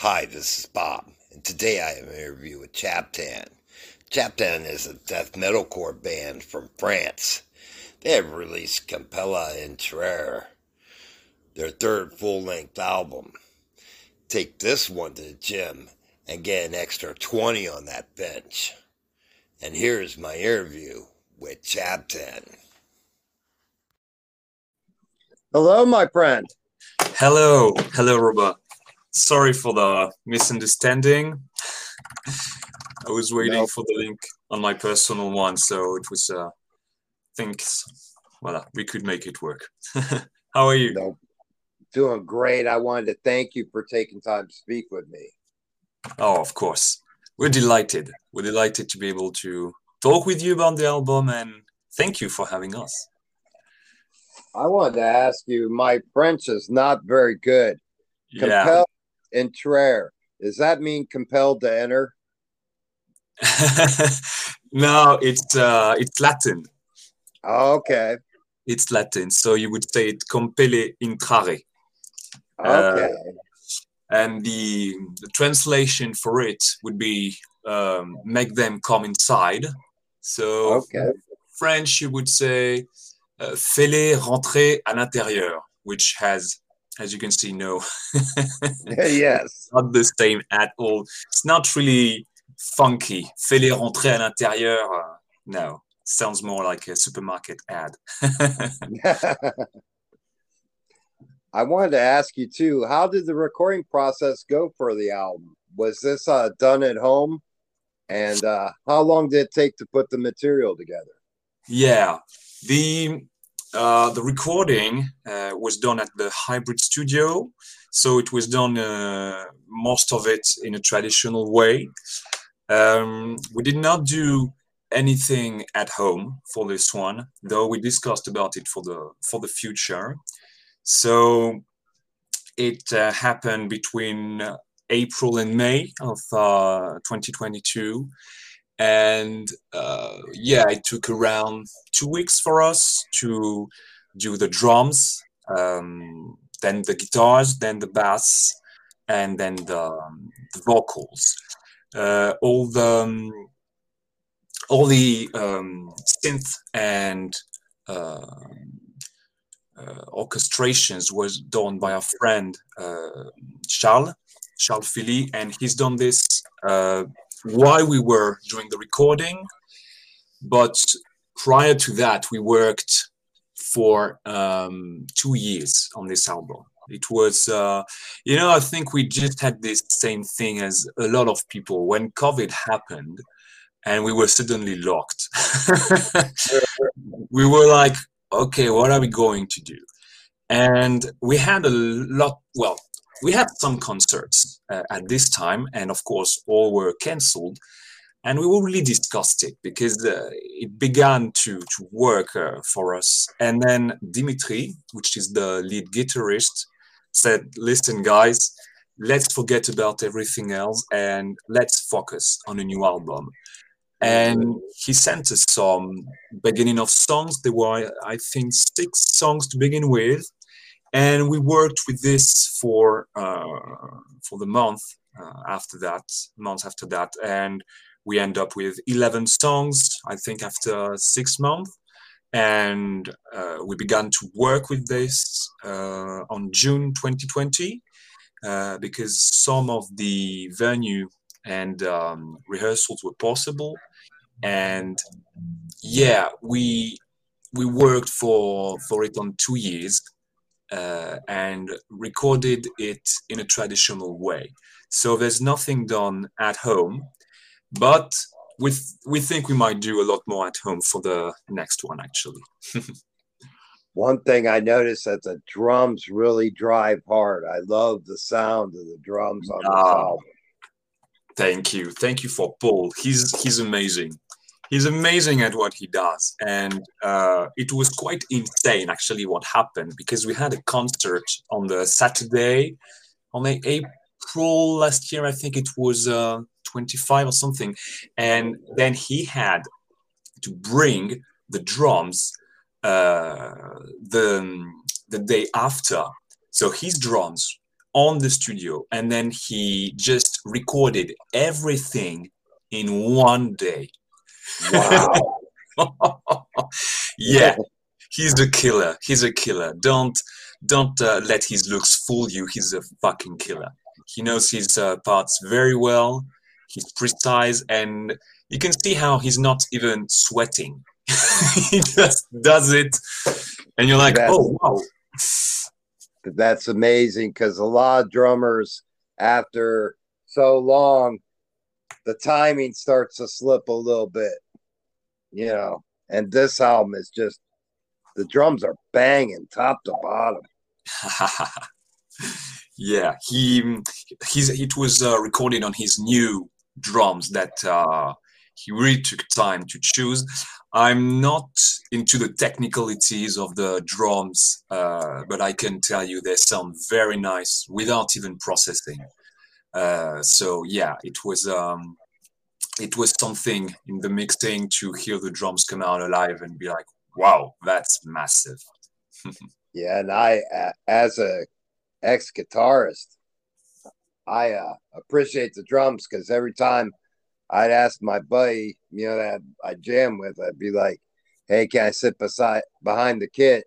Hi, this is Bob, and today I have an interview with Chabtan. Chabtan is a death metalcore band from France. They have released Compelle Intrare, their third full length album. Take this one to the gym and get an extra 20 on that bench. And here's my interview with Chabtan. Hello, my friend. Hello, hello, Robert sorry for the misunderstanding. I was waiting nope. for the link on my personal one, so it was. Uh, thinks, well, we could make it work. How are you? Nope. Doing great. I wanted to thank you for taking time to speak with me. Oh, of course. We're delighted. We're delighted to be able to talk with you about the album, and thank you for having us. I wanted to ask you. My French is not very good. Yeah entrer. Does that mean compelled to enter? no, it's uh, it's Latin. Okay. It's Latin, so you would say it compelle intrare. Okay. Uh, and the, the, translation for it would be um, make them come inside. So okay. French, you would say uh, fais-les rentrer à l'intérieur, which has as you can see, no. yes. Not the same at all. It's not really funky. Fais-les rentrer à l'intérieur. Uh, no. Sounds more like a supermarket ad. I wanted to ask you too, how did the recording process go for the album? Was this uh, done at home? And uh, how long did it take to put the material together? Yeah, the uh, the recording uh, was done at the hybrid studio. So it was done uh, most of it in a traditional way. Um, we did not do anything at home for this one though we discussed about it for the for the future. So it uh, happened between april and may of uh, 2022 and yeah, it took around two weeks for us to do the drums, um, then the guitars, then the bass, and then the, the vocals. Uh, all the um, all the um, synth and uh, uh, orchestrations was done by our friend uh, Charles Charles Philly, and he's done this uh, while we were doing the recording. But prior to that, we worked for um, two years on this album. It was, uh, you know, I think we just had this same thing as a lot of people when COVID happened and we were suddenly locked. we were like, okay, what are we going to do? And we had a lot, well, we had some concerts uh, at this time, and of course, all were cancelled. And we really discussed it because uh, it began to, to work uh, for us. And then Dimitri, which is the lead guitarist, said, Listen, guys, let's forget about everything else and let's focus on a new album. And he sent us some beginning of songs. There were, I think, six songs to begin with and we worked with this for uh, for the month uh, after that, months after that, and we end up with 11 songs. I think after six months, and uh, we began to work with this uh, on June 2020 uh, because some of the venue and um, rehearsals were possible, and yeah, we we worked for for it on two years uh, and recorded it in a traditional way. So there's nothing done at home, but we, th- we think we might do a lot more at home for the next one, actually. one thing I noticed that the drums really drive hard. I love the sound of the drums on the album. Thank you, thank you for Paul. He's he's amazing he's amazing at what he does and uh, it was quite insane actually what happened because we had a concert on the saturday on the april last year i think it was uh, 25 or something and then he had to bring the drums uh, the the day after so his drums on the studio and then he just recorded everything in one day. Wow. yeah, he's a killer. He's a killer. Don't don't uh, let his looks fool you. He's a fucking killer. He knows his uh, parts very well. He's precise, and you can see how he's not even sweating. he just does it, and you're like, That's- oh wow. That's amazing because a lot of drummers, after so long, the timing starts to slip a little bit, you know. And this album is just the drums are banging top to bottom. yeah, he he's it was uh, recorded on his new drums that uh, he really took time to choose. I'm not into the technicalities of the drums, uh, but I can tell you they sound very nice without even processing. Uh, so yeah, it was um, it was something in the mixing to hear the drums come out alive and be like, wow, that's massive. Yeah, and I, as a ex guitarist, I uh, appreciate the drums because every time I'd ask my buddy, you know, that I jam with, I'd be like, "Hey, can I sit beside behind the kit?"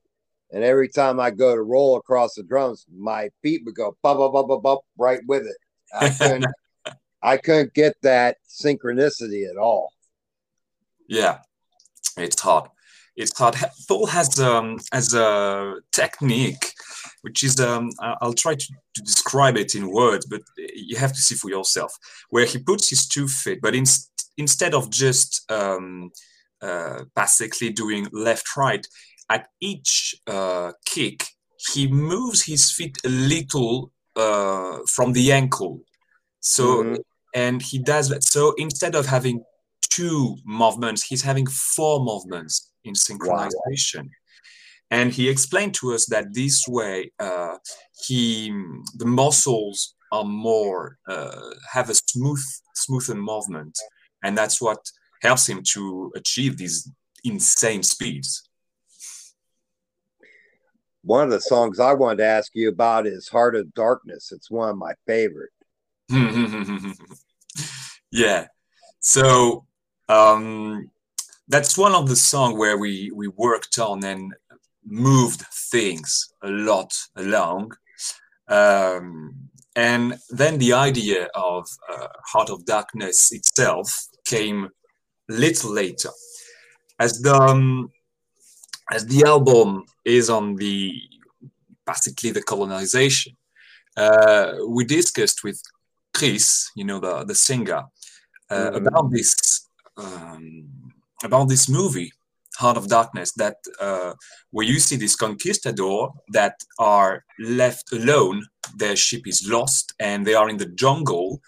And every time I go to roll across the drums, my feet would go bump, bump, bump, bump, right with it. I couldn't, I couldn't get that synchronicity at all. Yeah, it's hard. It's hard. Paul has um, has a technique, which is um, I'll try to, to describe it in words, but you have to see for yourself. Where he puts his two feet, but in, instead of just um, uh, basically doing left right, at each uh, kick he moves his feet a little uh, from the ankle. So Mhm. and he does that. So instead of having two movements, he's having four movements in synchronization. And he explained to us that this way, uh, he the muscles are more uh, have a smooth, smoother movement, and that's what helps him to achieve these insane speeds. One of the songs I wanted to ask you about is "Heart of Darkness." It's one of my favorite. yeah. So um, that's one of the songs where we we worked on and moved things a lot along. Um, and then the idea of uh, Heart of Darkness itself came a little later. As the um, as the album is on the basically the colonization, uh, we discussed with Chris, you know, the, the singer, uh, Mhm. about this um, about this movie, Heart of Darkness, that uh, where you see this conquistador that are left alone, their ship is lost, and they are in the jungle.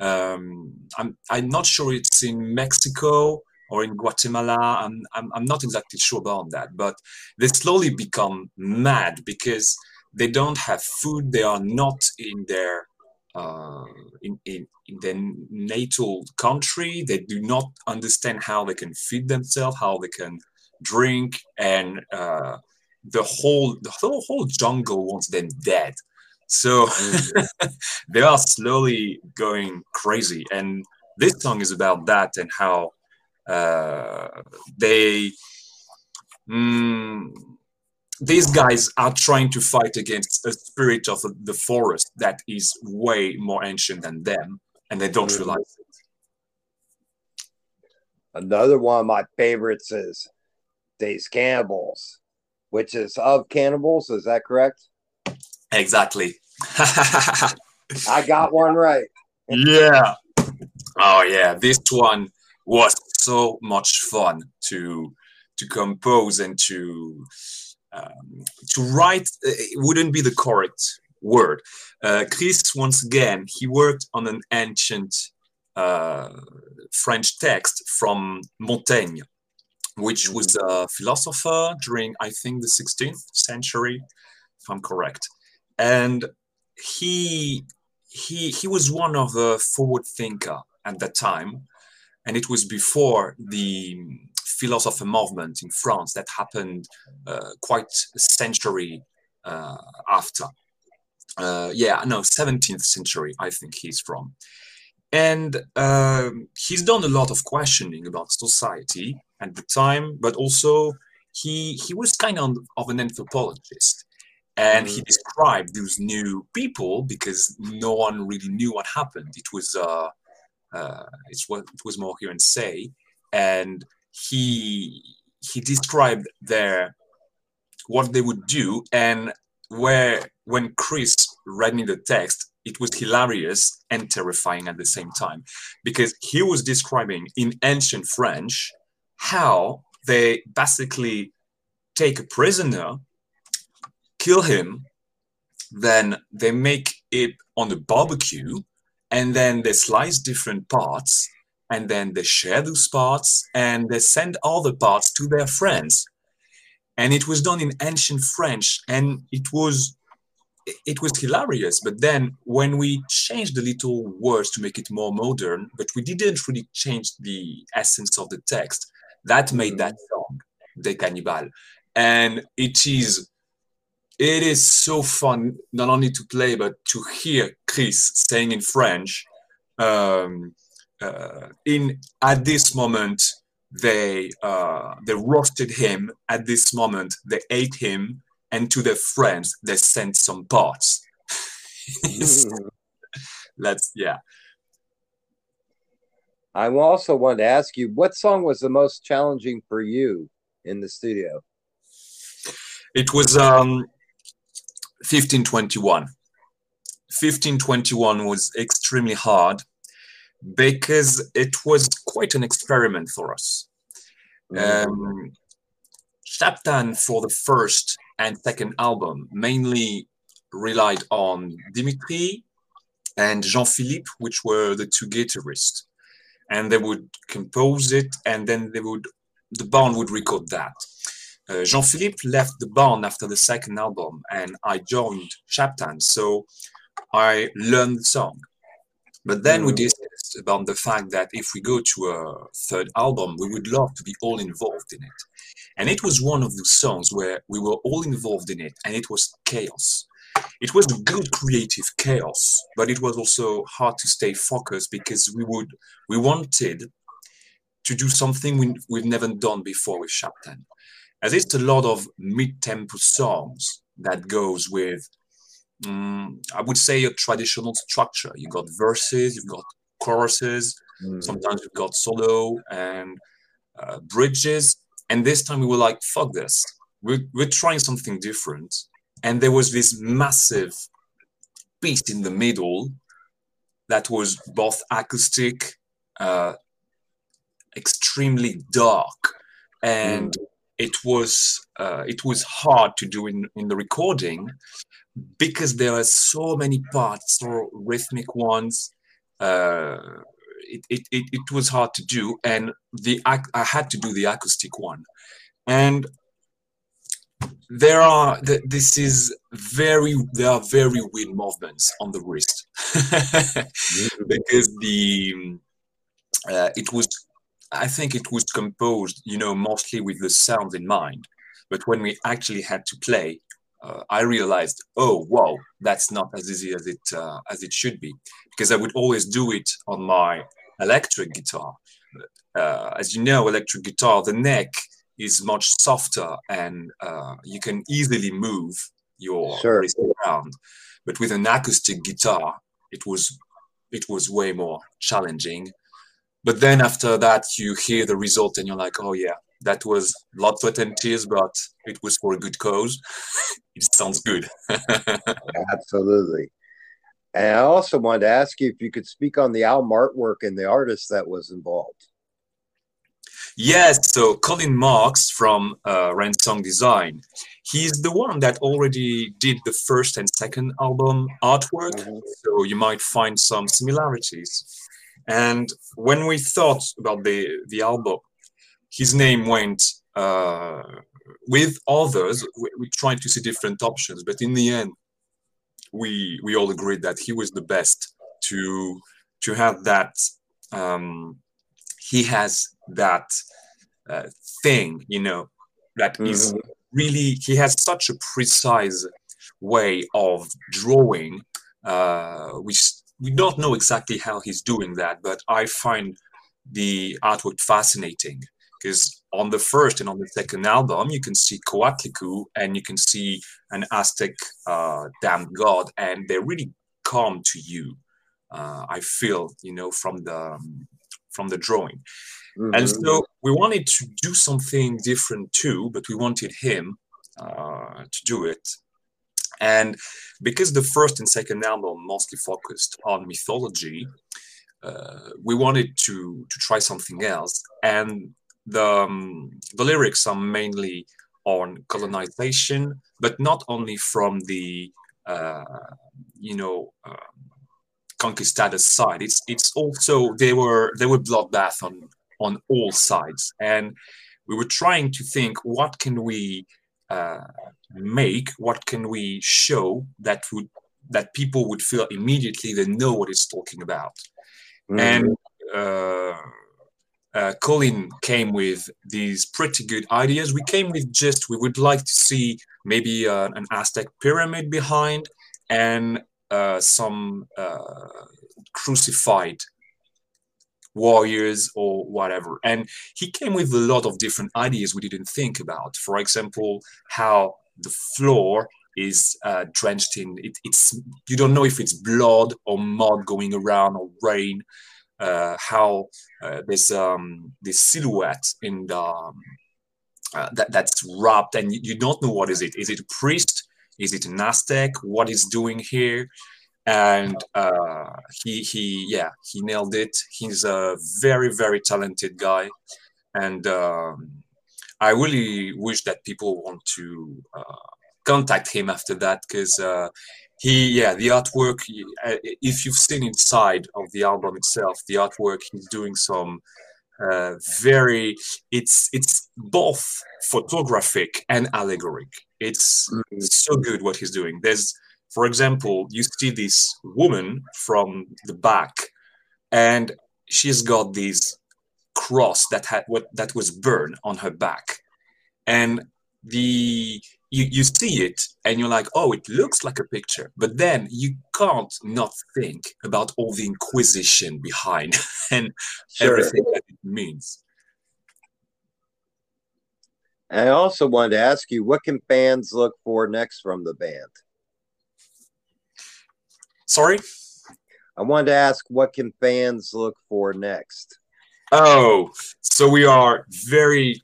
Um, I'm I'm not sure it's in Mexico or in Guatemala. I'm, I'm I'm not exactly sure about that, but they slowly become mad because they don't have food. They are not in their uh, in, in, in their natal country. They do not understand how they can feed themselves, how they can drink, and uh, the whole the whole, whole jungle wants them dead. So they are slowly going crazy, and this song is about that and how uh, they. Mm, these guys are trying to fight against a spirit of the forest that is way more ancient than them, and they don't Mhm. realize it. Another one of my favorites is Des Cannibales, which is of cannibals. Is that correct? Exactly. I got one right. yeah. Oh yeah, this one was so much fun to to compose and to um, to write. It wouldn't be the correct word. Uh, Chris, once again, he worked on an ancient uh, French text from Montaigne, which was a philosopher during, I think, the 16th century, if I'm correct. And he he he was one of the forward thinker at that time, and it was before the philosopher movement in France that happened uh, quite a century uh, after. uh, yeah, no, 17th century, I think he's from. And uh, he's done a lot of questioning about society at the time, but also he he was kind of, of an anthropologist. And he mm. described those new people because no one really knew what happened. It was uh, uh, it's what it was more here and say, and he he described their what they would do and where when Chris read me the text, it was hilarious and terrifying at the same time because he was describing in ancient French how they basically take a prisoner, kill him, then they make it on the barbecue, and then they slice different parts, and then they share those parts, and they send all the parts to their friends and it was done in ancient French, and it was it was hilarious. But then when we changed the little words to make it more modern, but we didn't really change the essence of the text, that made that song, The Cannibal, and it is it is so fun not only to play but to hear Chris saying in French. Um, uh, in at this moment they uh, they roasted him at this moment they ate him and to their friends they sent some parts that's yeah i also wanted to ask you what song was the most challenging for you in the studio it was um 1521 1521 was extremely hard because it was quite an experiment for us. Mm. Um, Chabtan for the first and second album mainly relied on Dimitri and Jean-Philippe, which were the two guitarists. And they would compose it and then they would, the band would record that. Uh, Jean-Philippe left the band after the second album and I joined Chabtan. So I learned the song. But then mm. we discussed about the fact that if we go to a third album, we would love to be all involved in it. And it was one of those songs where we were all involved in it and it was chaos. It was good creative chaos, but it was also hard to stay focused because we would we wanted to do something we, we've never done before with Chabtan. As it's a lot of mid-tempo songs that goes with um, I would say a traditional structure. You've got verses, you've got choruses, mm. sometimes you've got solo and uh, bridges. And this time we were like, fuck this. We're, we're trying something different. And there was this massive piece in the middle that was both acoustic, uh, extremely dark, and mm. it was uh, it was hard to do in, in the recording because there are so many parts, so rhythmic ones. Uh, it, it, it, it was hard to do, and the I had to do the acoustic one, and there are this is very there are very weird movements on the wrist. Because the uh, it was I think it was composed you know mostly with the sound in mind, but when we actually had to play, uh, I realized, oh wow, that's not as easy as it uh, as it should be, because I would always do it on my electric guitar. Uh, as you know, electric guitar, the neck is much softer, and uh, you can easily move your sure. wrist around. But with an acoustic guitar, it was it was way more challenging. But then after that, you hear the result, and you're like, oh yeah, that was blood, sweat, and tears, but it was for a good cause. it sounds good. Absolutely. And I also wanted to ask you if you could speak on the album artwork and the artist that was involved. Yes, so Colin Marks from uh, Song Design. He's the one that already did the first and second album artwork, mm-hmm. so you might find some similarities. And when we thought about the the album, his name went uh, with others. We, we, tried to see different options, but in the end, we we all agreed that he was the best to to have that. Um, he has that uh, thing, you know, that mm-hmm. is really. He has such a precise way of drawing. Uh, we we don't know exactly how he's doing that, but I find the artwork fascinating because on the first and on the second album, you can see Coatlicue and you can see an Aztec uh, damned god, and they really come to you. Uh, I feel, you know, from the from the drawing. Mm-hmm. And so we wanted to do something different too, but we wanted him uh, to do it. And because the first and second album mostly focused on mythology, uh, we wanted to to try something else. And the um, the lyrics are mainly on colonization, but not only from the uh, you know uh, conquistadors side. It's it's also they were they were bloodbath on on all sides, and we were trying to think what can we uh, make, what can we show that would that people would feel immediately they know what it's talking about, mm. and. Uh, uh, Colin came with these pretty good ideas. We came with just we would like to see maybe uh, an Aztec pyramid behind and uh, some uh, crucified warriors or whatever. And he came with a lot of different ideas we didn't think about. For example, how the floor is uh, drenched in it, it's you don't know if it's blood or mud going around or rain uh, how uh, there's um, this silhouette in the um, uh, that, that's wrapped and you, you, don't know what is it is it a priest is it aztec what is doing here? And uh, he he yeah he nailed it. He's a very very talented guy. And um, i really wish that people want to uh, contact him after that because uh, he yeah the artwork uh, if you've seen inside of the album itself the artwork he's doing some uh, very it's it's both photographic and allegoric. It's mm-hmm. so good what he's doing. There's for example you see this woman from the back and she's got this cross that had what that was burned on her back. And the you, you see it and you're like, oh, it looks like a picture. But then you can't not think about all the inquisition behind and sure. everything that it means. I also wanted to ask you, what can fans look for next from the band? Sorry? I wanted to ask, what can fans look for next? Oh, so we are very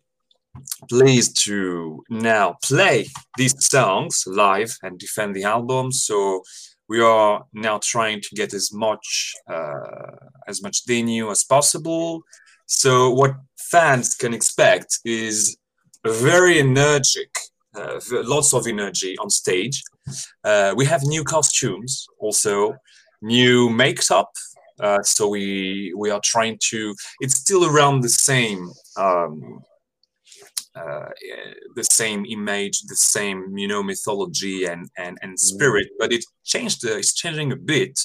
pleased to now play these songs live and defend the album. So we are now trying to get as much uh, as much venue as possible. So what fans can expect is very energetic, uh, lots of energy on stage. Uh, we have new costumes, also new makeup. Uh, so we we are trying to. It's still around the same um, uh, the same image, the same you know mythology and and and spirit, mm. but it changed. Uh, it's changing a bit,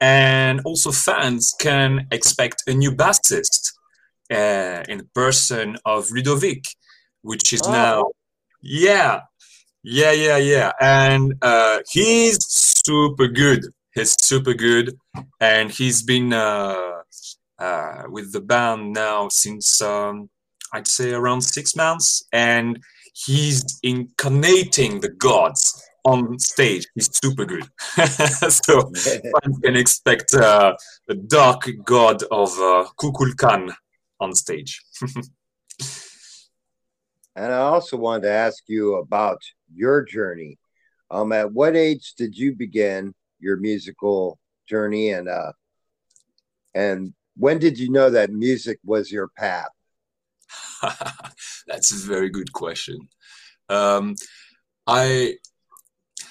and also fans can expect a new bassist uh, in the person of Ludovic, which is oh. now yeah, yeah, yeah, yeah, and uh, he's super good. He's super good, and he's been uh, uh, with the band now since. Um, I'd say around six months, and he's incarnating the gods on stage. He's super good. so fans can expect uh, the dark god of uh, Kukulkan on stage. and I also wanted to ask you about your journey. Um, at what age did you begin your musical journey, and uh, and when did you know that music was your path? That's a very good question. Um, I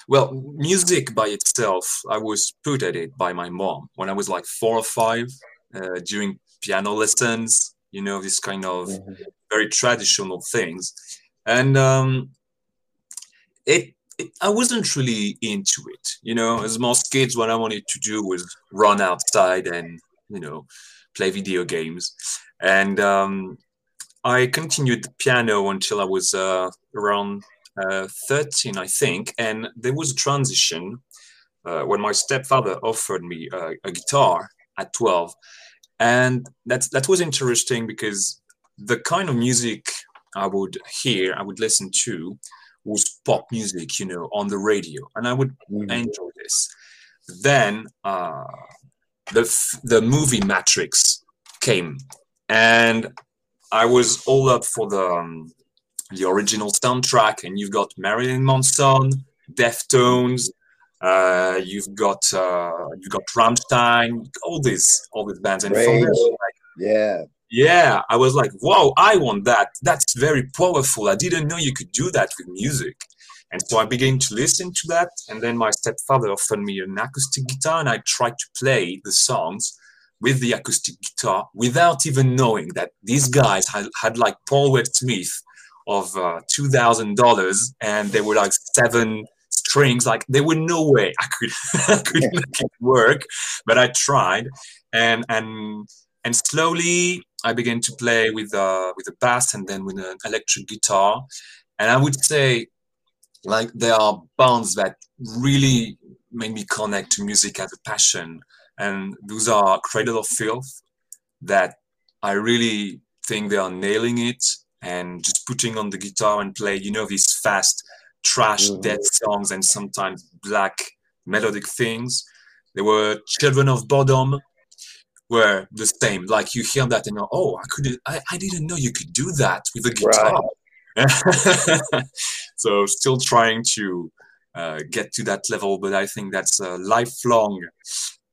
well, music by itself, I was put at it by my mom when I was like four or five, uh, during piano lessons. You know, this kind of mm-hmm. very traditional things, and um, it, it. I wasn't really into it. You know, as most kids, what I wanted to do was run outside and you know play video games, and um, I continued the piano until I was uh, around uh, 13, I think, and there was a transition uh, when my stepfather offered me a guitar at 12, and that that was interesting because the kind of music I would hear, I would listen to, was pop music, you know, on the radio, and I would mm-hmm. enjoy this. Then uh, the the movie Matrix came, and I was all up for the um, the original soundtrack. And you've got Marilyn Manson, Deftones, uh, you've got uh, you've got Rammstein, all these all these bands, and from like, yeah, yeah, I was like, wow, I want that. That's very powerful. I didn't know you could do that with music. And so I began to listen to that. And then my stepfather offered me an acoustic guitar, and I tried to play the songs with the acoustic guitar without even knowing that these guys had, had like Paul Reed Smith of uh, $2,000 and they were like seven strings. Like there were no way I could, I could make it work, but I tried. And, and, and slowly I began to play with, uh, with a bass and then with an electric guitar. And I would say like there are bands that really made me connect to music as a passion and those are cradle of filth that i really think they are nailing it and just putting on the guitar and play you know these fast trash mm-hmm. dead songs and sometimes black melodic things there were children of bodom were the same like you hear that and you're, oh i couldn't I, I didn't know you could do that with a guitar right. so still trying to uh, get to that level, but I think that's a lifelong,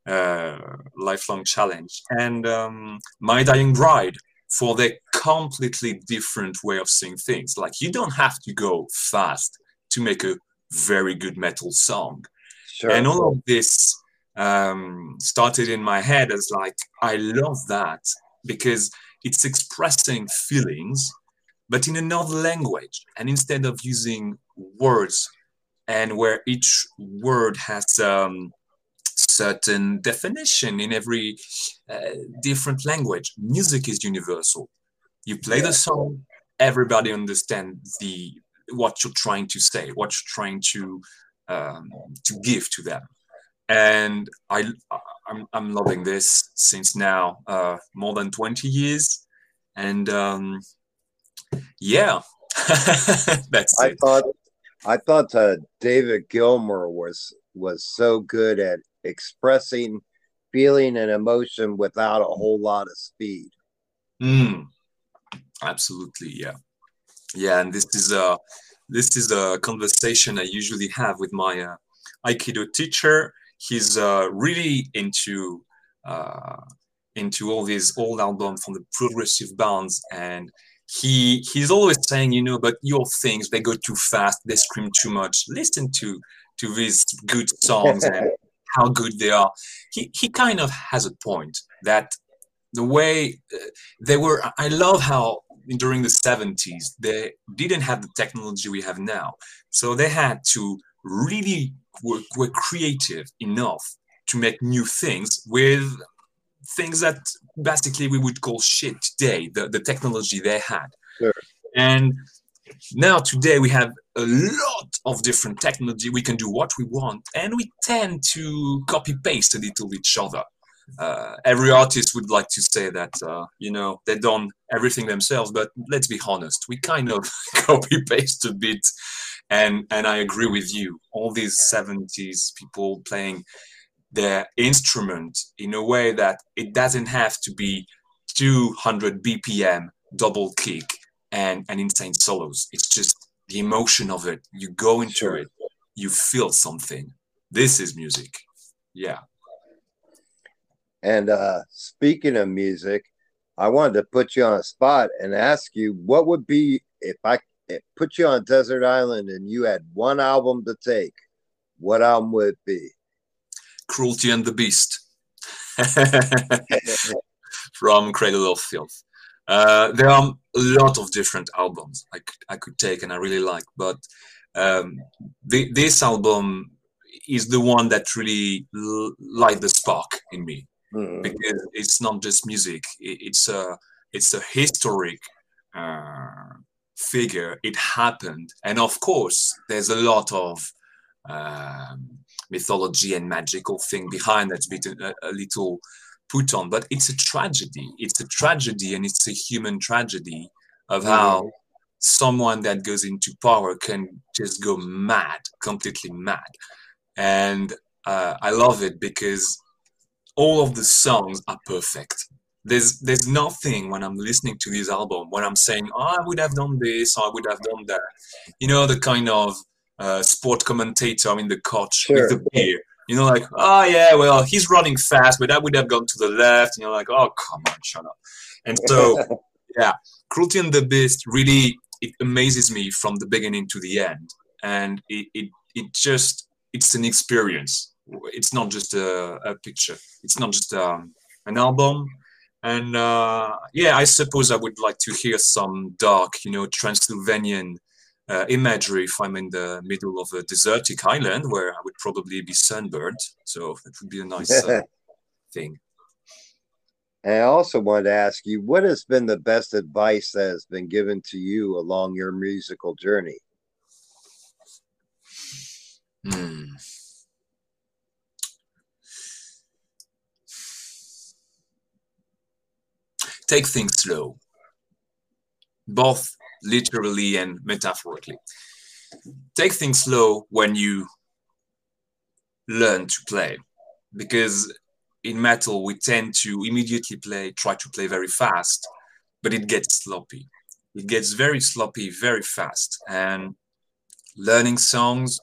uh, lifelong challenge. And um, My Dying Bride for their completely different way of seeing things. Like you don't have to go fast to make a very good metal song. Sure. And all of this um, started in my head as like, I love that because it's expressing feelings but in another language. And instead of using words and where each word has um, certain definition in every uh, different language, music is universal. You play the song, everybody understands the what you're trying to say, what you're trying to um, to give to them. And I, I'm, I'm loving this since now uh, more than 20 years. And um, yeah, that's. I it. thought, I thought uh, David Gilmour was was so good at expressing feeling and emotion without a whole lot of speed. Mm, absolutely, yeah, yeah, and this is a this is a conversation I usually have with my uh, Aikido teacher. He's uh, really into uh, into all these old albums from the progressive bands and he he's always saying, you know, but your things they go too fast, they scream too much. Listen to to these good songs and how good they are. He he kind of has a point that the way uh, they were. I love how during the 70s they didn't have the technology we have now, so they had to really were, were creative enough to make new things with things that basically we would call shit today, the, the technology they had. Sure. And now today we have a lot of different technology. We can do what we want, and we tend to copy paste a little each other. Uh, every artist would like to say that uh, you know they've done everything themselves, but let's be honest, we kind of copy paste a bit. And and I agree with you. All these 70s people playing their instrument in a way that it doesn't have to be 200 bpm double kick and, and insane solos it's just the emotion of it. You go into sure. it you feel something. This is music. Yeah. And uh speaking of music i wanted to put you on a spot and ask you what would be if i put you on desert island and you had one album to take what album would it be? Cruelty and the Beast. From Cradle of Filth. Uh, there are a lot of different albums I could, I could take and I really like, but um, the, this album is the one that really l- light the spark in me mm. because it's not just music; it, it's a it's a historic uh, figure. It happened, and of course, there's a lot of um, mythology and magical thing behind that's been a, a little put on, but it's a tragedy. It's a tragedy, and it's a human tragedy of mm-hmm. how someone that goes into power can just go mad, completely mad. And uh, I love it because all of the songs are perfect. There's there's nothing when I'm listening to this album when I'm saying oh, I would have done this or I would have done that. You know the kind of uh, sport commentator in the coach sure. with the beer. You know, like oh yeah, well he's running fast, but I would have gone to the left. And you're like oh come on, shut up. And so yeah, Cruelty and the Beast really it amazes me from the beginning to the end, and it it, it just it's an experience. It's not just a, a picture. It's not just um, an album. And uh, yeah, I suppose I would like to hear some dark, you know, Transylvanian uh, imagery if I'm in the middle of a desertic island where I would probably be sunburned. So that would be a nice uh, thing. And I also wanted to ask you, what has been the best advice that has been given to you along your musical journey? Hmm. Take things slow, both literally and metaphorically. Take things slow when you learn to play, because in metal we tend to immediately play, try to play very fast, but it gets sloppy. It gets very sloppy very fast, and learning songs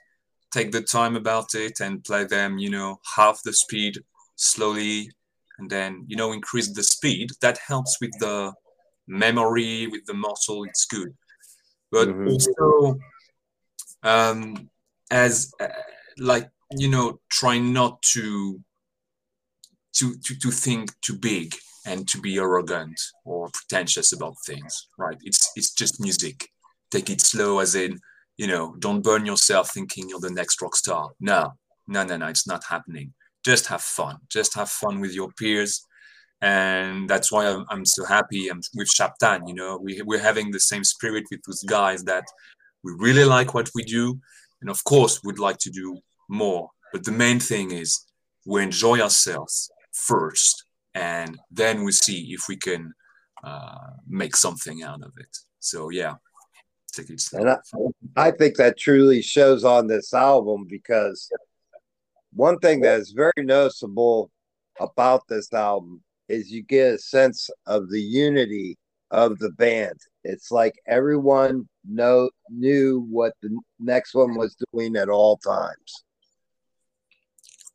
take the time about it and play them, you know, half the speed slowly and then, you know, increase the speed. That helps with the memory, with the muscle. It's good. But mm-hmm. also, um, as uh, like, you know, try not to, to, to, to think too big and to be arrogant or pretentious about things, right? It's, it's just music. Take it slow as in, you know, don't burn yourself thinking you're the next rock star. No, no, no, no, it's not happening. Just have fun. Just have fun with your peers. And that's why I'm, I'm so happy I'm with Chabtan. You know, we, we're having the same spirit with those guys that we really like what we do. And of course, we'd like to do more. But the main thing is we enjoy ourselves first. And then we see if we can uh, make something out of it. So, yeah, tickets. And I, I think that truly shows on this album because one thing that is very noticeable about this album is you get a sense of the unity of the band. It's like everyone know knew what the next one was doing at all times.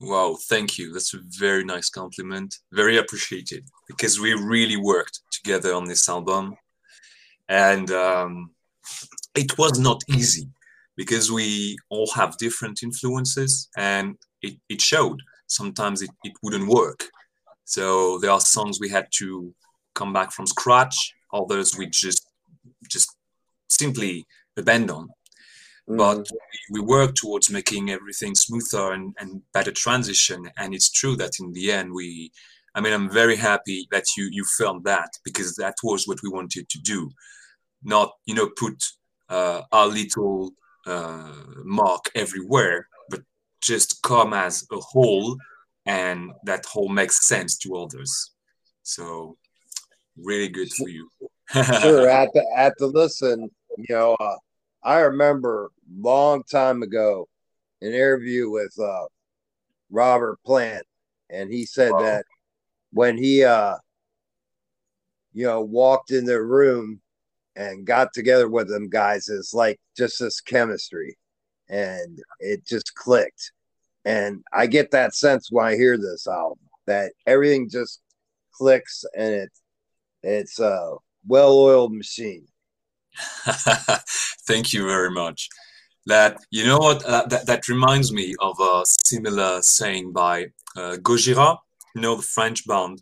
Wow, thank you. That's a very nice compliment. Very appreciated because we really worked together on this album. And um, it was not easy because we all have different influences and it, it showed sometimes it, it wouldn't work so there are songs we had to come back from scratch others we just just simply abandon. Mm. but we work towards making everything smoother and, and better transition. And it's true that in the end we i mean i'm very happy that you you filmed that because that was what we wanted to do. Not you know put uh, our little uh, mark everywhere, but just come as a whole, and that whole makes sense to others. So, really good for you. sure. At the at the listen, you know, uh, I remember long time ago an interview with uh, Robert Plant, and he said wow. that when he uh, you know walked in the room and got together with them guys it's like just this chemistry and it just clicked and i get that sense when i hear this album that everything just clicks and it it's a well-oiled machine. Thank you very much. That you know what uh, that, that reminds me of a similar saying by uh, gojira you know the french band.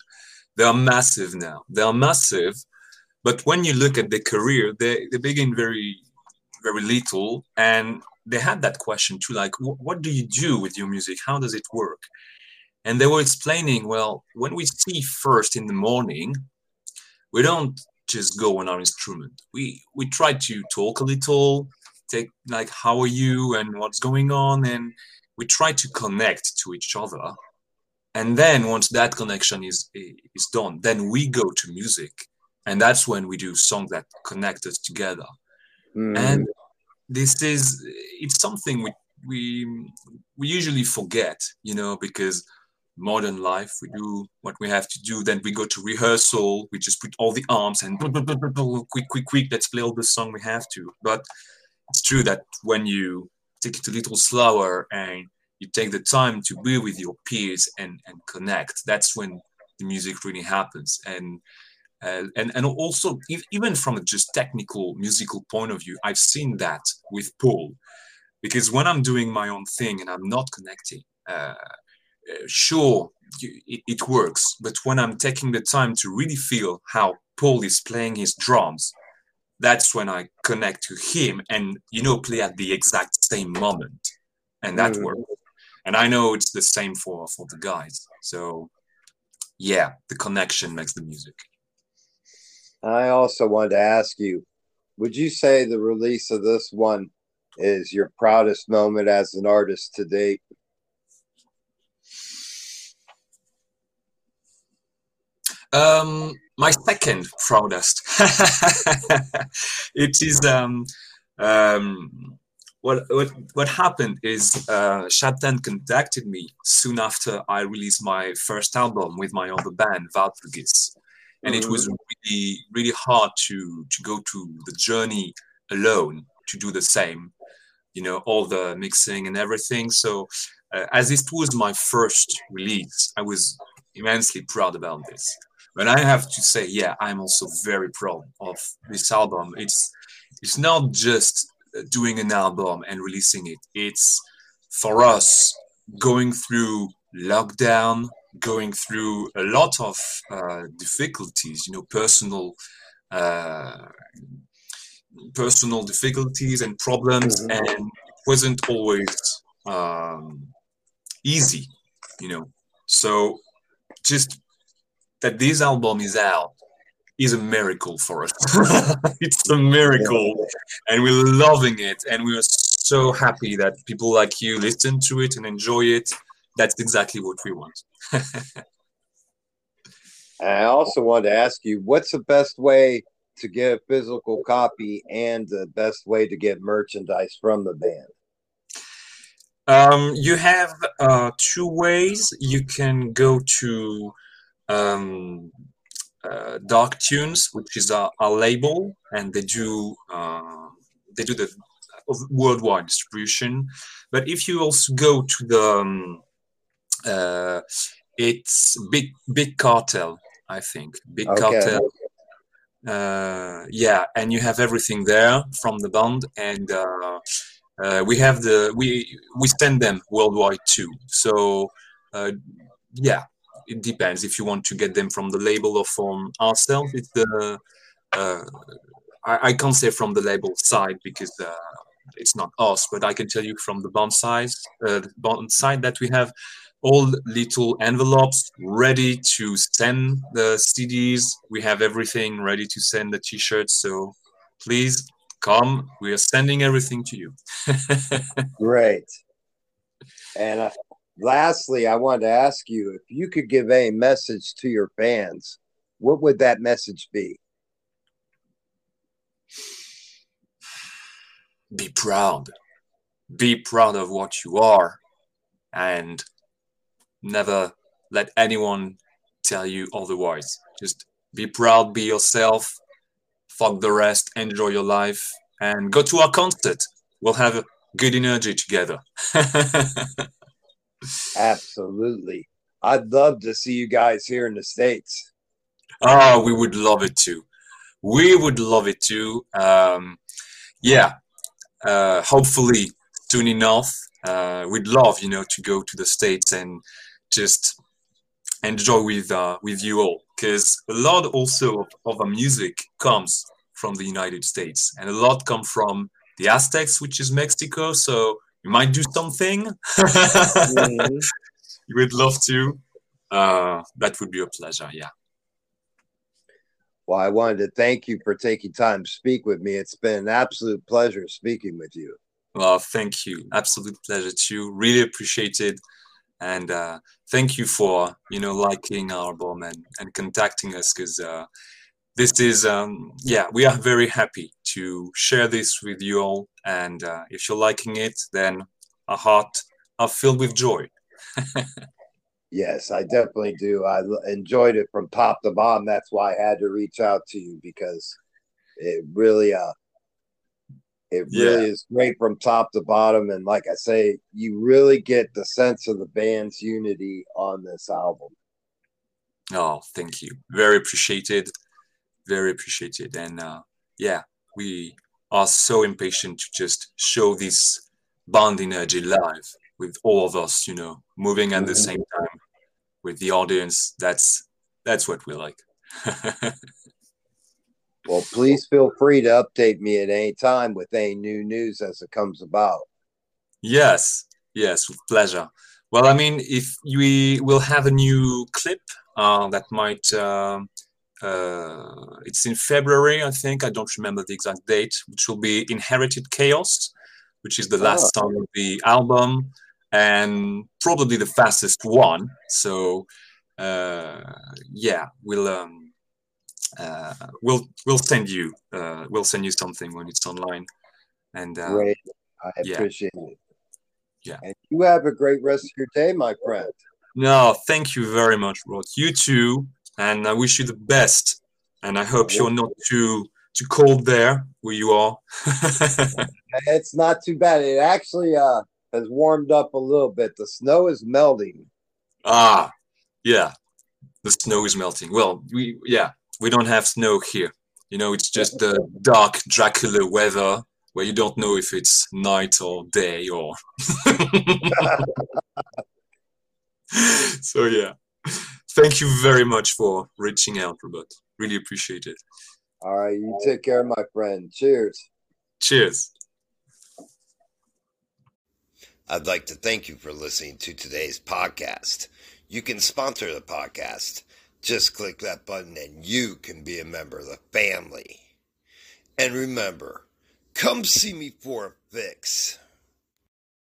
They are massive now. They are massive but when you look at their career, they, they begin very, very little. And they had that question too, like, what do you do with your music? How does it work? And they were explaining, well, when we see first in the morning, we don't just go on our instrument. We we try to talk a little, take like how are you and what's going on, and we try to connect to each other. And then once that connection is is done, then we go to music, and that's when we do songs that connect us together. Mm. And this is it's something we we we usually forget, you know, because modern life we do what we have to do. Then we go to rehearsal. We just put all the arms and quick quick quick let's play all the song we have to. But it's true that when you take it a little slower and you take the time to be with your peers and and connect that's when the music really happens. And uh, and and also even from a just technical musical point of view i've seen that with paul. Because when i'm doing my own thing and i'm not connecting uh, sure it, it, works. But when i'm taking the time to really feel how paul is playing his drums that's when i connect to him and you know play at the exact same moment. And that mm. works. And i know it's the same for for the guys. So yeah the connection makes the music i also wanted to ask you would you say the release of this one is your proudest moment as an artist to date Um, my second proudest. it is um, um, what, what what happened is uh, contacted me soon after I released my first album with my other band Valpurgis, and mm-hmm. it was mm-hmm. really really hard to to go to the journey alone to do the same, you know, all the mixing and everything. So uh, as it was my first release, I was immensely proud about this. But I have to say, yeah, I'm also very proud of this album. It's it's not just doing an album and releasing it. It's for us going through lockdown, going through a lot of uh, difficulties, you know, personal uh, personal difficulties and problems, mm-hmm. and it wasn't always um, easy, you know. So just that this album is out is a miracle for us. it's a miracle, and we're loving it, and we're so happy that people like you listen to it and enjoy it. That's exactly what we want. I also want to ask you, what's the best way to get a physical copy and the best way to get merchandise from the band? Um, you have uh, two ways. You can go to um, uh, Dark Tunes, which is our, our, label, and they do uh, they do the worldwide distribution. But if you also go to the um, uh, it's big big cartel, I think big okay. cartel. Uh, yeah, and you have everything there from the band, and uh, uh, we have the we we send them worldwide too. So yeah, it depends if you want to get them from the label or from ourselves. It's the uh, I, I, can't say from the label side because uh, it's not us, but I can tell you from the bond size, uh, the bond side that we have all little envelopes ready to send the CDs. We have everything ready to send the T-shirts. So please come. We are sending everything to you. Great. And uh, lastly, I wanted to ask you if you could give a message to your fans, what would that message be? Be proud. Be proud of what you are and never let anyone tell you otherwise. Just be proud, be yourself, fuck the rest, enjoy your life, and go to our concert. We'll have good energy together. Absolutely. I'd love to see you guys here in the States. Oh, we would love it too. We would love it too. Um, yeah, uh, hopefully soon enough. Uh, we'd love, you know, to go to the States and just enjoy with uh, with you all because a lot also of, of our music comes from the United States and a lot come from the Aztecs, which is Mexico. So you might do something. mm-hmm. You would love to. Uh, that would be a pleasure. Yeah. Well, I wanted to thank you for taking time to speak with me. It's been an absolute pleasure speaking with you. Well, thank you. Absolute pleasure too. Really appreciate it. And uh, thank you for, you know, liking our album and, and contacting us because uh, this is, um, yeah, we are very happy to share this with you all. And uh, if you're liking it, then our heart are filled with joy. Yes, I definitely do. I enjoyed it from top to bottom. That's why I had to reach out to you because it really, uh, it really yeah. is great from top to bottom. And like I say, you really get the sense of the band's unity on this album. Oh, thank you. Very appreciated. Very appreciated. And uh, yeah, we are so impatient to just show this band energy live with all of us, you know, moving at mm-hmm. the same time with the audience. That's that's what we like. well, please feel free to update me at any time with any new news as it comes about. Yes, yes, with pleasure. Well, I mean, if we will have a new clip uh, that might, uh, uh, it's in February, I think. I don't remember the exact date, which will be Inherited Chaos, which is the last oh. song of the album and probably the fastest one. So uh, yeah, we'll um, uh, we'll we'll send you uh, we'll send you something when it's online. And uh, great, I appreciate yeah. it. Yeah, and you have a great rest of your day, my friend. No, thank you very much, Rod. You too, and I wish you the best. And I hope you're not too too cold there where you are. it's not too bad. It actually uh has warmed up a little bit. The snow is melting. Ah, yeah, the snow is melting. Well, we yeah, we don't have snow here. You know, it's just the dark Dracula weather where you don't know if it's night or day or. so yeah, thank you very much for reaching out, Robert. Really appreciate it. All right, you take care, my friend. Cheers. Cheers. I'd like to thank you for listening to today's podcast. You can sponsor the podcast. Just click that button and you can be a member of the family. And remember, come see me for a fix.